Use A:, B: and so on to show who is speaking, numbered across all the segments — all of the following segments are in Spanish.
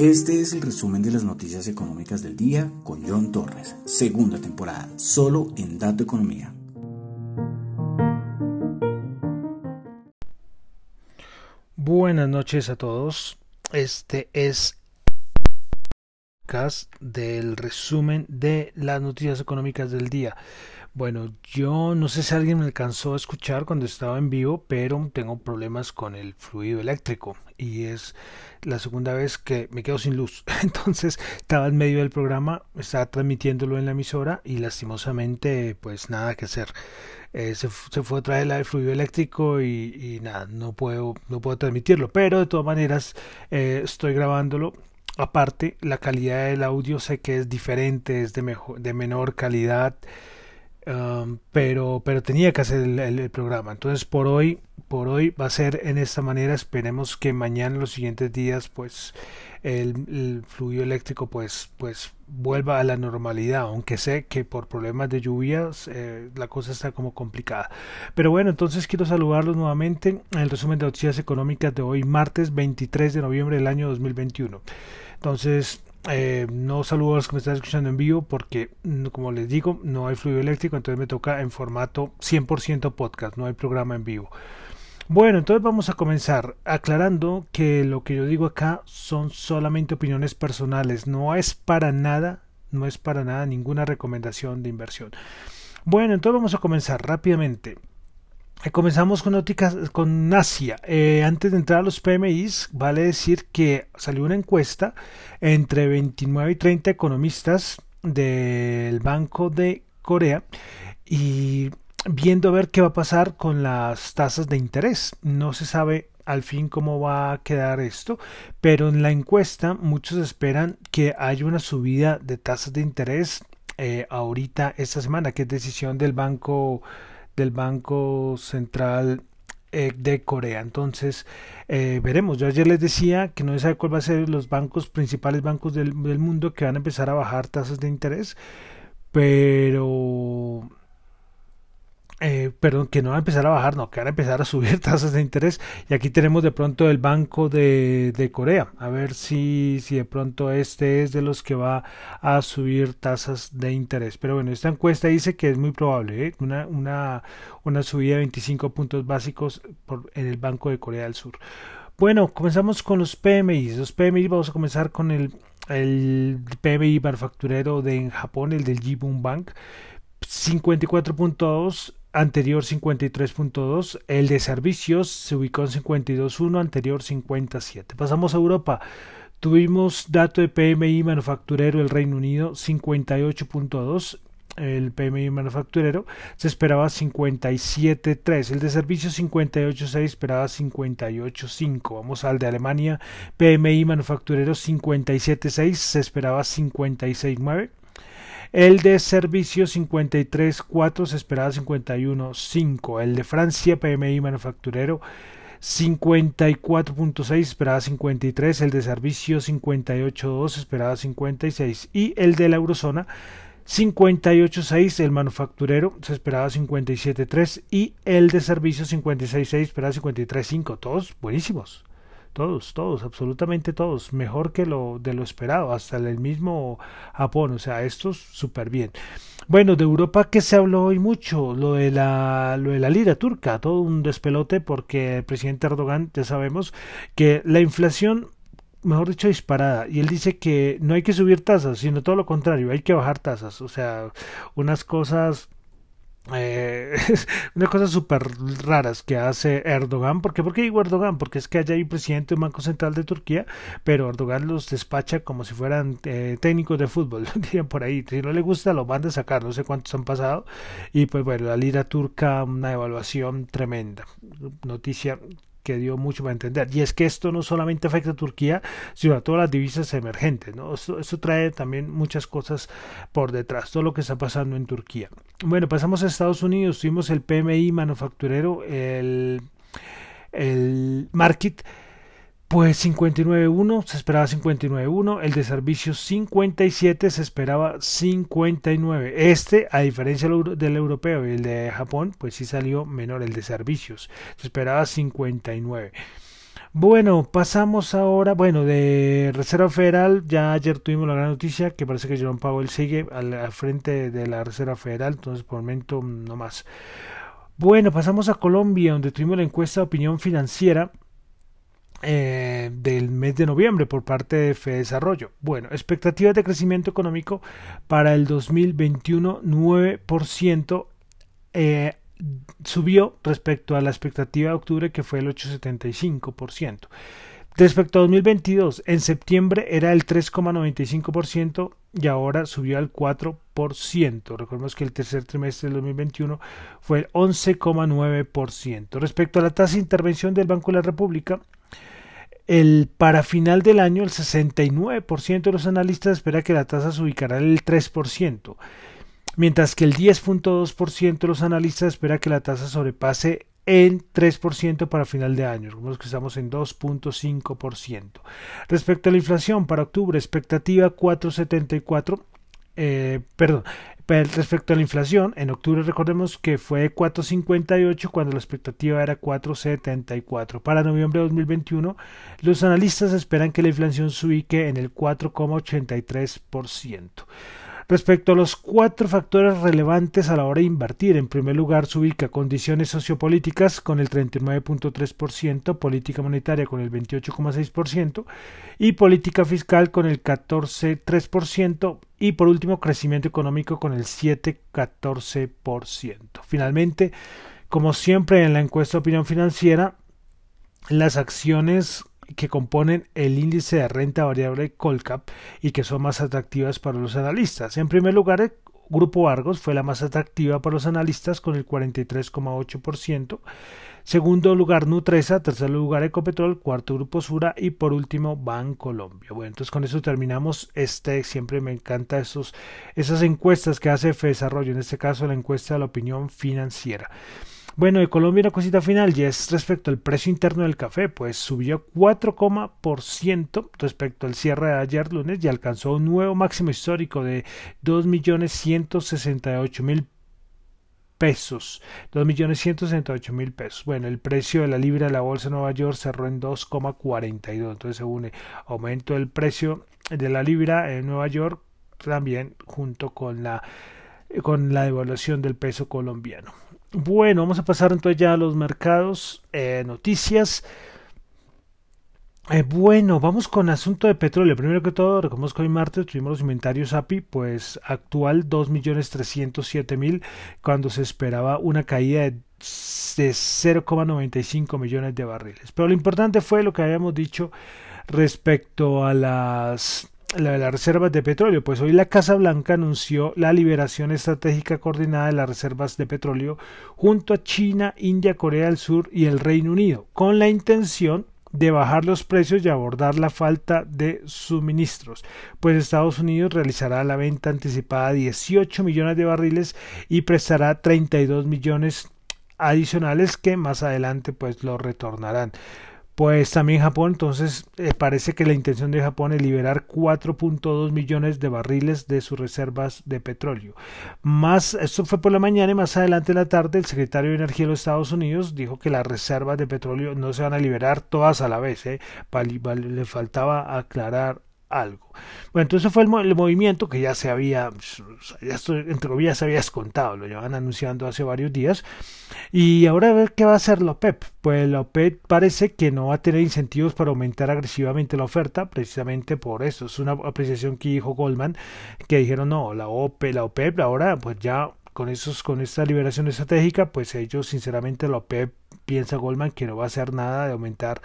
A: Este es el resumen de las noticias económicas del día con John Torres, segunda temporada, solo en Dato Economía.
B: Buenas noches a todos. Este es del resumen de las noticias económicas del día. Bueno, yo no sé si alguien me alcanzó a escuchar cuando estaba en vivo, pero tengo problemas con el fluido eléctrico y es la segunda vez que me quedo sin luz. Entonces estaba en medio del programa, estaba transmitiéndolo en la emisora y lastimosamente pues nada que hacer. Eh, se, fue a traer el fluido eléctrico y, nada, no puedo, no puedo transmitirlo, pero de todas maneras eh, estoy grabándolo aparte la calidad del audio sé que es diferente es de mejor de menor calidad Pero pero tenía que hacer el, programa. Entonces por hoy por hoy va a ser en esta manera. Esperemos que mañana los siguientes días pues el, fluido eléctrico pues pues vuelva a la normalidad. Aunque sé que por problemas de lluvias eh, la cosa está como complicada. Pero bueno entonces quiero saludarlos nuevamente. En el resumen de noticias económicas de hoy martes 23 de noviembre del año 2021 entonces eh, no saludo a los que me están escuchando en vivo porque, mm, como les digo, no hay fluido eléctrico, entonces me toca en formato 100% podcast, no hay programa en vivo. Bueno, entonces vamos a comenzar aclarando que lo que yo digo acá son solamente opiniones personales, no es para nada, no es para nada ninguna recomendación de inversión. Bueno, entonces vamos a comenzar rápidamente. Eh, comenzamos con con Asia. Eh, antes de entrar a los PMIs, vale decir que salió una encuesta entre 29 y 30 economistas del Banco de Corea y viendo a ver qué va a pasar con las tasas de interés. No se sabe al fin cómo va a quedar esto, pero en la encuesta muchos esperan que haya una subida de tasas de interés eh, ahorita esta semana, que es decisión del Banco del Banco Central eh, de Corea. Entonces, eh, veremos. Yo ayer les decía que no se sabe cuál va a ser los bancos, principales bancos del, del mundo que van a empezar a bajar tasas de interés, pero eh, perdón, que no va a empezar a bajar, no, que van a empezar a subir tasas de interés. Y aquí tenemos de pronto el Banco de, de, Corea. A ver si, si de pronto este es de los que va a subir tasas de interés. Pero bueno, esta encuesta dice que es muy probable ¿eh? una, una, una subida de 25 puntos básicos en el Banco de Corea del Sur. Bueno, comenzamos con los PMI. Los PMI vamos a comenzar con el, el PMI manufacturero de Japón, el del Jibun Bank. 54.2 anterior 53.2, el de servicios se ubicó en 52.1, anterior 57. Pasamos a Europa. Tuvimos dato de PMI manufacturero el Reino Unido 58.2, el PMI manufacturero se esperaba 57.3, el de servicios 58.6 esperaba 58.5. Vamos al de Alemania, PMI manufacturero 57.6 se esperaba 56.9. El de servicio 53.4 se esperaba 51.5. El de Francia PMI manufacturero 54.6 esperaba 53. El de servicio 58.2 esperaba 56. Y el de la eurozona 58.6 el manufacturero se esperaba 57.3 y el de servicio 56.6 esperaba 53.5. Todos buenísimos todos, todos, absolutamente todos, mejor que lo de lo esperado, hasta el mismo Japón, o sea, estos súper bien. Bueno, de Europa que se habló hoy mucho, lo de la lo de la lira turca, todo un despelote porque el presidente Erdogan, ya sabemos que la inflación mejor dicho, disparada. Y él dice que no hay que subir tasas, sino todo lo contrario, hay que bajar tasas. O sea, unas cosas eh, una cosa súper raras que hace Erdogan. ¿Por qué? ¿Por qué digo Erdogan? Porque es que allá hay un presidente del Banco Central de Turquía, pero Erdogan los despacha como si fueran eh, técnicos de fútbol, dirían por ahí. Si no le gusta, lo van a sacar, no sé cuántos han pasado. Y pues bueno, la lira turca, una evaluación tremenda. Noticia que dio mucho para entender. Y es que esto no solamente afecta a Turquía, sino a todas las divisas emergentes. ¿no? Esto, trae también muchas cosas por detrás, todo lo que está pasando en Turquía. Bueno, pasamos a Estados Unidos, tuvimos el PMI manufacturero, el, el Market pues 59.1 se esperaba 59.1, el de servicios 57 se esperaba 59. Este, a diferencia del europeo y el de Japón, pues sí salió menor el de servicios, se esperaba 59. Bueno, pasamos ahora, bueno, de Reserva Federal, ya ayer tuvimos la gran noticia que parece que Jerome Powell sigue al, frente de la Reserva Federal, entonces por el momento no más. Bueno, pasamos a Colombia, donde tuvimos la encuesta de opinión financiera eh, del mes de noviembre por parte de Fede Desarrollo. Bueno, expectativas de crecimiento económico para el 2021, 9%. Eh, subió respecto a la expectativa de octubre que fue el 8,75%. Respecto a 2022, en septiembre era el 3,95% y ahora subió al 4%. Recordemos que el tercer trimestre del 2021 fue el 11,9%. Respecto a la tasa de intervención del Banco de la República, el, para final del año el 69% de los analistas espera que la tasa se ubicará en el 3% mientras que el 10.2% de los analistas espera que la tasa sobrepase en 3% para final de año, como que estamos en 2.5%. Respecto a la inflación, para octubre, expectativa 4.74, eh, perdón, respecto a la inflación, en octubre recordemos que fue 4.58 cuando la expectativa era 4.74. Para noviembre de 2021, los analistas esperan que la inflación se ubique en el 4,83%. Respecto a los cuatro factores relevantes a la hora de invertir, en primer lugar se ubica condiciones sociopolíticas con el 39.3%, política monetaria con el 28.6% y política fiscal con el 14.3% y por último crecimiento económico con el 7.14%. Finalmente, como siempre en la encuesta de opinión financiera, las acciones que componen el índice de renta variable Colcap y que son más atractivas para los analistas. En primer lugar, Grupo Argos fue la más atractiva para los analistas con el 43,8%. Segundo lugar, Nutresa. Tercer lugar, Ecopetrol. Cuarto, Grupo Sura. Y por último, Bancolombia. Bueno, entonces con eso terminamos este. Siempre me encanta esas encuestas que hace Desarrollo. En este caso, la encuesta de la opinión financiera. Bueno, de Colombia una cosita final y es respecto al precio interno del café, pues subió 4,% respecto al cierre de ayer lunes y alcanzó un nuevo máximo histórico de 2.168.000 pesos, 2.168.000 pesos. Bueno, el precio de la libra de la bolsa de Nueva York cerró en 2,42, entonces se une aumento del precio de la libra en Nueva York también junto con la con la devaluación del peso colombiano. Bueno, vamos a pasar entonces ya a los mercados, eh, noticias. Eh, bueno, vamos con asunto de petróleo. Primero que todo, recordemos que hoy martes tuvimos los inventarios API, pues actual 2.307.000 cuando se esperaba una caída de, de 0,95 millones de barriles. Pero lo importante fue lo que habíamos dicho respecto a las la de las reservas de petróleo, pues hoy la Casa Blanca anunció la liberación estratégica coordinada de las reservas de petróleo junto a China, India, Corea del Sur y el Reino Unido, con la intención de bajar los precios y abordar la falta de suministros, pues Estados Unidos realizará la venta anticipada de 18 millones de barriles y prestará 32 millones adicionales que más adelante pues lo retornarán pues también Japón, entonces eh, parece que la intención de Japón es liberar 4.2 millones de barriles de sus reservas de petróleo. Más, esto fue por la mañana y más adelante en la tarde el secretario de Energía de los Estados Unidos dijo que las reservas de petróleo no se van a liberar todas a la vez. ¿eh? Le faltaba aclarar algo. Bueno, entonces fue el, movimiento que ya se había, ya entre comillas se había descontado, lo llevan anunciando hace varios días. Y ahora a ver qué va a hacer la OPEP. Pues la OPEP parece que no va a tener incentivos para aumentar agresivamente la oferta, precisamente por eso. Es una apreciación que dijo Goldman, que dijeron, no, la OPEP, la OPEP ahora pues ya con esos, con esta liberación estratégica, pues ellos sinceramente la OPEP piensa Goldman que no va a hacer nada de aumentar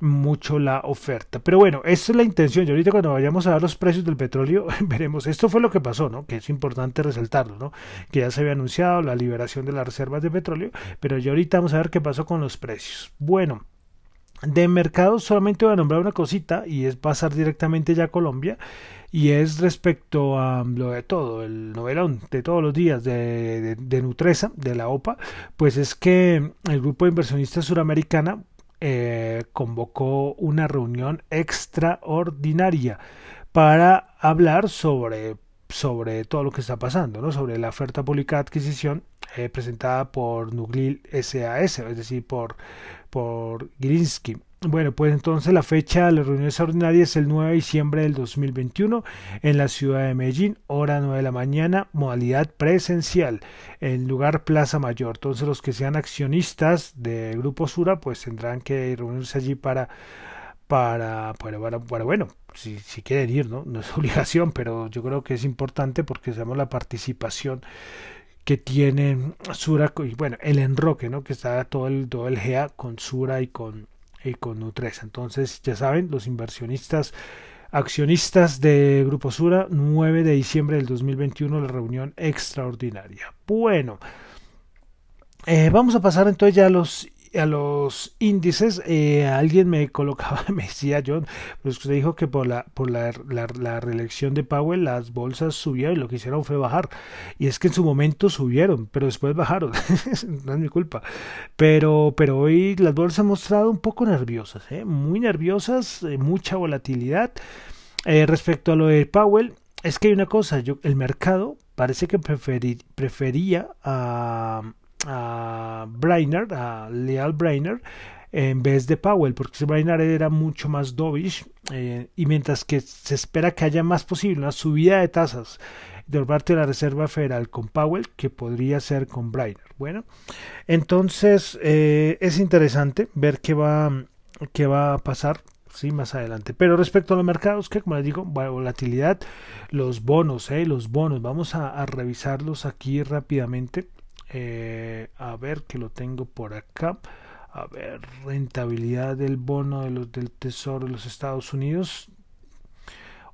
B: mucho la oferta. Pero bueno, esa es la intención. Y ahorita cuando vayamos a ver los precios del petróleo, veremos. Esto fue lo que pasó, ¿no? Que es importante resaltarlo, ¿no? Que ya se había anunciado la liberación de las reservas de petróleo, pero ya ahorita vamos a ver qué pasó con los precios. Bueno. De mercado solamente voy a nombrar una cosita y es pasar directamente ya a Colombia y es respecto a lo de todo, el novelón de todos los días de, de, de Nutresa, de la OPA, pues es que el grupo de inversionistas suramericana eh, convocó una reunión extraordinaria para hablar sobre, sobre todo lo que está pasando, ¿no? sobre la oferta pública de adquisición eh, presentada por Nuglil SAS, es decir, por, por Gilinski. Bueno, pues entonces la fecha de la reunión extraordinaria es el 9 de diciembre del 2021 en la ciudad de Medellín, hora 9 de la mañana, modalidad presencial, en lugar Plaza Mayor. Entonces los que sean accionistas de Grupo Sura pues tendrán que reunirse allí para para, para, para, bueno, si, si, quieren ir, ¿no? No es obligación, pero yo creo que es importante porque sabemos la participación que tiene Sura y bueno, el enroque, ¿no? Que está todo el, todo el GA con Sura y con y con Nutres. Entonces, ya saben, los inversionistas accionistas de Grupo Sura, 9 de diciembre del 2021, la reunión extraordinaria. Bueno, eh, vamos a pasar entonces ya a los a los índices, eh, alguien me colocaba, me decía John, pues usted dijo que por la por la, la, reelección de Powell las bolsas subieron y lo que hicieron fue bajar. Y es que en su momento subieron, pero después bajaron. no es mi culpa. Pero, pero hoy las bolsas han mostrado un poco nerviosas, ¿eh? muy nerviosas, eh, mucha volatilidad. respecto a lo de Powell, es que hay una cosa, el mercado parece que prefería a a Brainerd, a Leal Brainerd, en vez de Powell, porque Brainerd era mucho más dovish eh, y mientras que se espera que haya más posible una subida de tasas de parte de la Reserva Federal con Powell que podría ser con Brainerd. Bueno, entonces eh, es interesante ver qué va, qué va a pasar sí, más adelante. Pero respecto a los mercados, que como les digo, volatilidad, los bonos, eh, los bonos, vamos a, a revisarlos aquí rápidamente. Eh, a ver que lo tengo por acá. A ver rentabilidad del bono de los, del tesoro de los Estados Unidos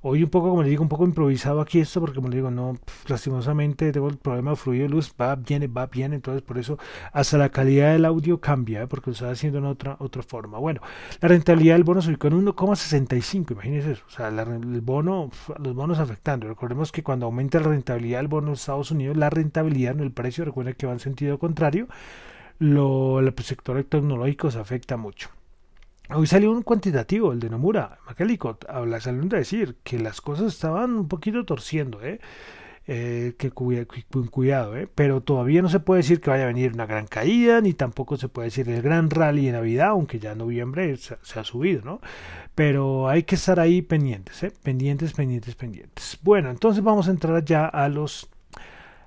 B: hoy un poco como le digo un poco improvisado aquí esto porque como le digo no lastimosamente tengo el problema de fluido de luz va viene va bien entonces por eso hasta la calidad del audio cambia ¿eh? porque lo está haciendo en otra otra forma. Bueno la rentabilidad del bono subió con 1,65 imagínense eso o sea el bono los bonos afectando. Recordemos que cuando aumenta la rentabilidad del bono de Estados Unidos la rentabilidad no el precio recuerden que va en sentido contrario lo el sector tecnológico se afecta mucho Hoy salió un cuantitativo, el de Nomura, Macalicot, habla, saliendo a decir que las cosas estaban un poquito torciendo, ¿eh? Eh, que cuidado, ¿eh? pero todavía no se puede decir que vaya a venir una gran caída, ni tampoco se puede decir el gran rally de Navidad, aunque ya en noviembre se, ha subido, ¿no? Pero hay que estar ahí pendientes, ¿eh? pendientes, pendientes, pendientes. Bueno, entonces vamos a entrar ya a los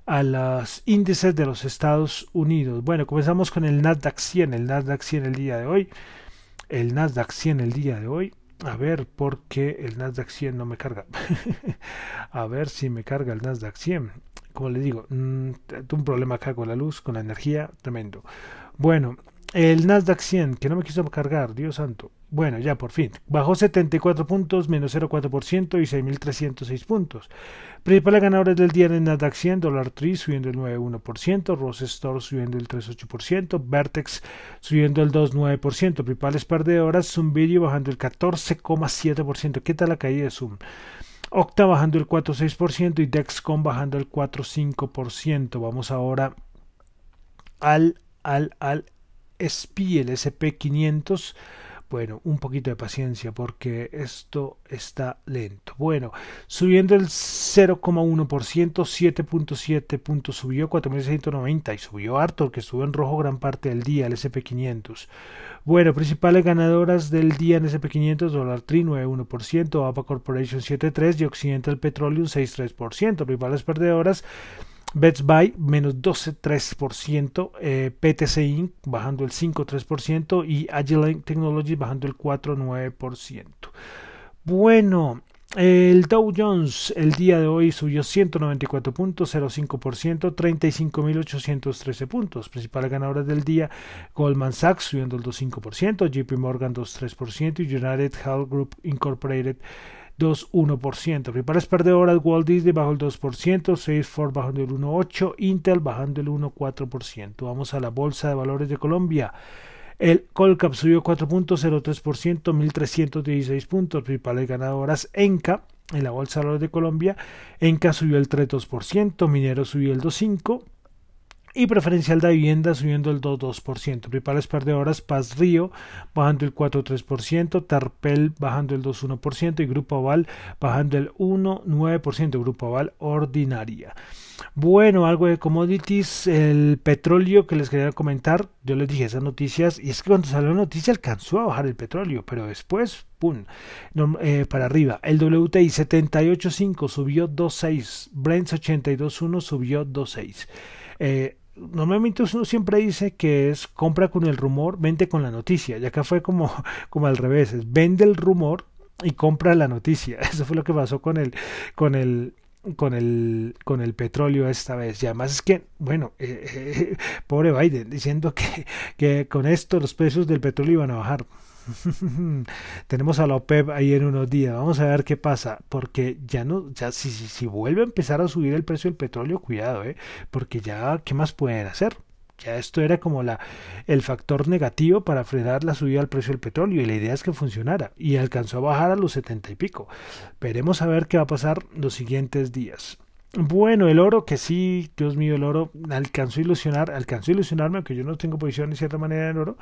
B: a los índices de los Estados Unidos. Bueno, comenzamos con el Nasdaq 100, el Nasdaq 100 el día de hoy el Nasdaq 100 el día de hoy. A ver por qué el Nasdaq 100 no me carga. a ver si me carga el Nasdaq 100. Como le digo, mm, un problema acá con la luz, con la energía, tremendo. Bueno, el Nasdaq 100, que no me quiso cargar, Dios santo. Bueno, ya por fin. Bajó 74 puntos, menos 0,4% y 6.306 puntos. Principales ganadores del día en Nasdaq 100, Dollar Tree subiendo el 9,1%, Rose Store subiendo el 3,8%, Vertex subiendo el 2,9%. Principales perdedoras, Zoom Video bajando el 14,7%. ¿Qué tal la caída de Zoom? Octa bajando el 4,6% y Dexcom bajando el 4,5%. Vamos ahora al, al, al SPY, el SP500 bueno, un poquito de paciencia porque esto está lento. Bueno, subiendo el 0,1%, 7.7 puntos subió 4.690 y subió harto que estuvo en rojo gran parte del día el SP500. Bueno, principales ganadoras del día en SP500, Dollar Tree 9.1%, APA Corporation 7.3% y Occidental Petroleum 6.3%. Principales perdedoras Bets Buy menos 12,3%, eh, PTC Inc. bajando el 5,3% y Agile Technology bajando el 4,9%. Bueno, el Dow Jones el día de hoy subió 194 puntos, 0,5%, 35.813 puntos. Principales ganadoras del día, Goldman Sachs subiendo el 2,5%, JP Morgan 2,3% y United Health Group Incorporated 2,1%. Principales perdedoras, Walt Disney bajó el 2%, Salesforce bajando el 1,8%, Intel bajando el 1,4%. Vamos a la Bolsa de Valores de Colombia. El Colcap subió 4.03%, 1.316 puntos. Principales ganadoras, Enca en la Bolsa de Valores de Colombia. Enca subió el 3.2%, Minero subió el 2.5%, y preferencial de vivienda subiendo el 2,2%. Principales perdedoras Paz Río bajando el 4,3%, Tarpel bajando el 2,1% y Grupo Aval bajando el 1,9%. Grupo Aval ordinaria. Bueno, algo de commodities, el petróleo que les quería comentar, yo les dije esas noticias y es que cuando salió la noticia alcanzó a bajar el petróleo, pero después, ¡pum!, eh, para arriba. El WTI 78.5 subió 2.6, Brent 82.1 subió 2.6. Eh, normalmente uno siempre dice que es compra con el rumor, vende con la noticia, y acá fue como, como al revés, es vende el rumor y compra la noticia. Eso fue lo que pasó con el, con el, con el, con el petróleo esta vez. Y además es que, bueno, eh, eh, pobre Biden, diciendo que, que con esto los precios del petróleo iban a bajar. Tenemos a la OPEP ahí en unos días. Vamos a ver qué pasa. Porque ya no, ya si, si, si vuelve a empezar a subir el precio del petróleo, cuidado, eh. Porque ya, ¿qué más pueden hacer? Ya esto era como la, el factor negativo para frenar la subida del precio del petróleo y la idea es que funcionara y alcanzó a bajar a los setenta y pico. Veremos a ver qué va a pasar los siguientes días. Bueno, el oro, que sí, Dios mío, el oro alcanzó a ilusionar, alcanzó a ilusionarme, aunque yo no tengo posición de cierta manera en oro,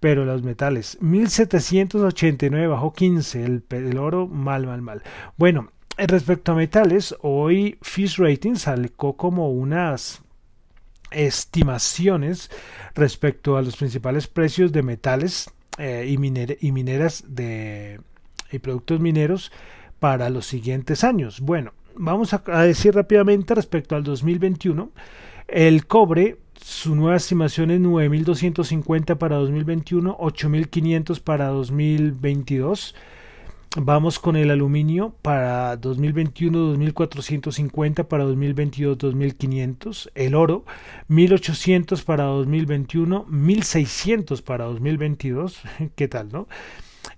B: pero los metales, 1789 bajó 15, el, oro mal, mal, mal. Bueno, respecto a metales, hoy Fish Rating salió como unas estimaciones respecto a los principales precios de metales eh, y, y, mineras de, y productos mineros para los siguientes años. Bueno, vamos a, decir rápidamente respecto al 2021. El cobre su nueva estimación es 9.250 para 2021, 8.500 para 2022. Vamos con el aluminio para 2021 2450 para 2022 2500, el oro 1800 para 2021, 1600 para 2022, ¿qué tal, no?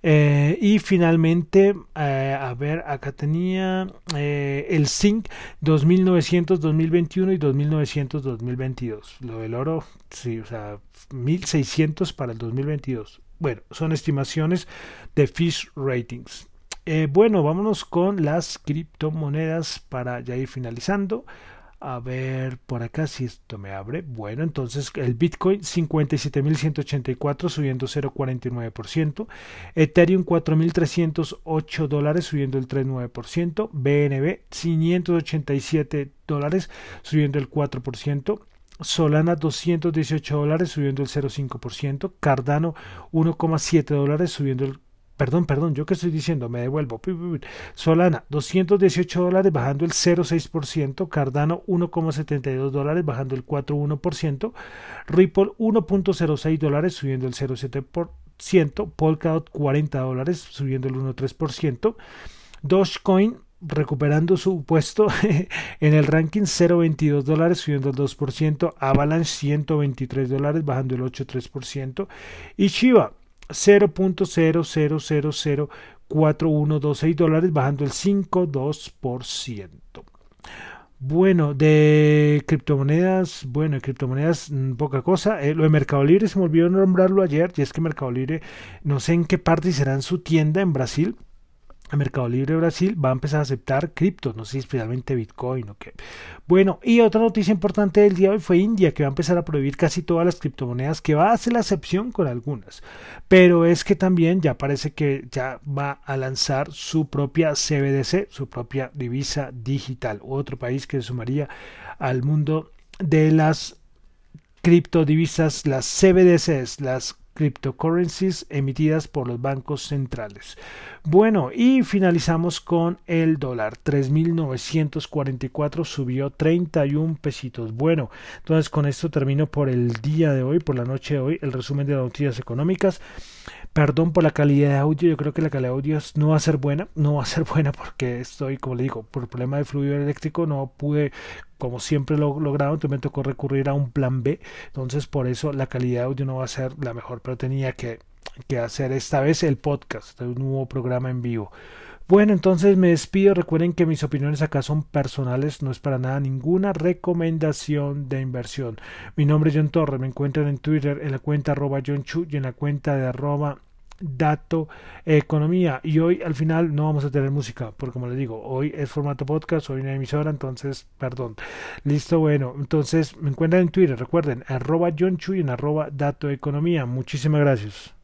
B: Eh, y finalmente, eh, a ver, acá tenía eh, el zinc 2900 2021 y 2900 2022. Lo del oro, sí, o sea, 1600 para el 2022. Bueno, son estimaciones de Fish Ratings. Eh, bueno, vámonos con las criptomonedas para ya ir finalizando. A ver por acá si esto me abre. Bueno, entonces el Bitcoin 57.184 subiendo 0.49%. Ethereum 4.308 dólares subiendo el 3.9%. BNB 587 dólares subiendo el 4%. Solana 218 dólares subiendo el 0,5%, Cardano 1,7 dólares subiendo el Perdón, perdón, yo qué estoy diciendo, me devuelvo. Solana, 218 dólares bajando el 0,6%. Cardano, 1,72 dólares bajando el 4,1%. Ripple, 1,06 dólares subiendo el 0,7%. Polkadot, 40 dólares subiendo el 1,3%. Dogecoin, recuperando su puesto en el ranking 0.22 dólares subiendo el 2%, Avalanche 123 dólares bajando el 8.3% y Shiba 0.00004126 dólares, bajando el 5.2%. Bueno, de criptomonedas, bueno, de criptomonedas mm, poca cosa. Eh, lo de Mercado Libre se me olvidó nombrarlo ayer, y es que Mercado Libre, no sé en qué parte será en su tienda en Brasil, Mercado Libre Brasil va a empezar a aceptar criptos, no sé si especialmente Bitcoin o qué. Bueno, y otra noticia importante del día de hoy fue India, que va a empezar a prohibir casi todas las criptomonedas, que va a hacer la excepción con algunas. Pero es que también ya parece que ya va a lanzar su propia CBDC, su propia divisa digital, otro país que se sumaría al mundo de las criptodivisas, las CBDCs, las cryptocurrencies emitidas por los bancos centrales. Bueno, y finalizamos con el dólar. 3.944 subió 31 pesitos. Bueno, entonces con esto termino por el día de hoy, por la noche de hoy, el resumen de las noticias económicas. Perdón por la calidad de audio, yo creo que la calidad de audio no va a ser buena, no va a ser buena porque estoy, como le digo, por el problema de fluido eléctrico no pude, como siempre lo logrado, entonces me tocó recurrir a un plan B, entonces por eso la calidad de audio no va a ser la mejor, pero tenía que, que hacer esta vez el podcast, un nuevo programa en vivo. Bueno, entonces me despido. Recuerden que mis opiniones acá son personales, no es para nada ninguna recomendación de inversión. Mi nombre es John Torres, me encuentran en Twitter en la cuenta arroba John Chu y en la cuenta de arroba dato economía. Y hoy al final no vamos a tener música porque como les digo hoy es formato podcast hoy una emisora entonces perdón. Listo bueno entonces me encuentran en Twitter recuerden arroba John Chu y en arroba dato economía. Muchísimas gracias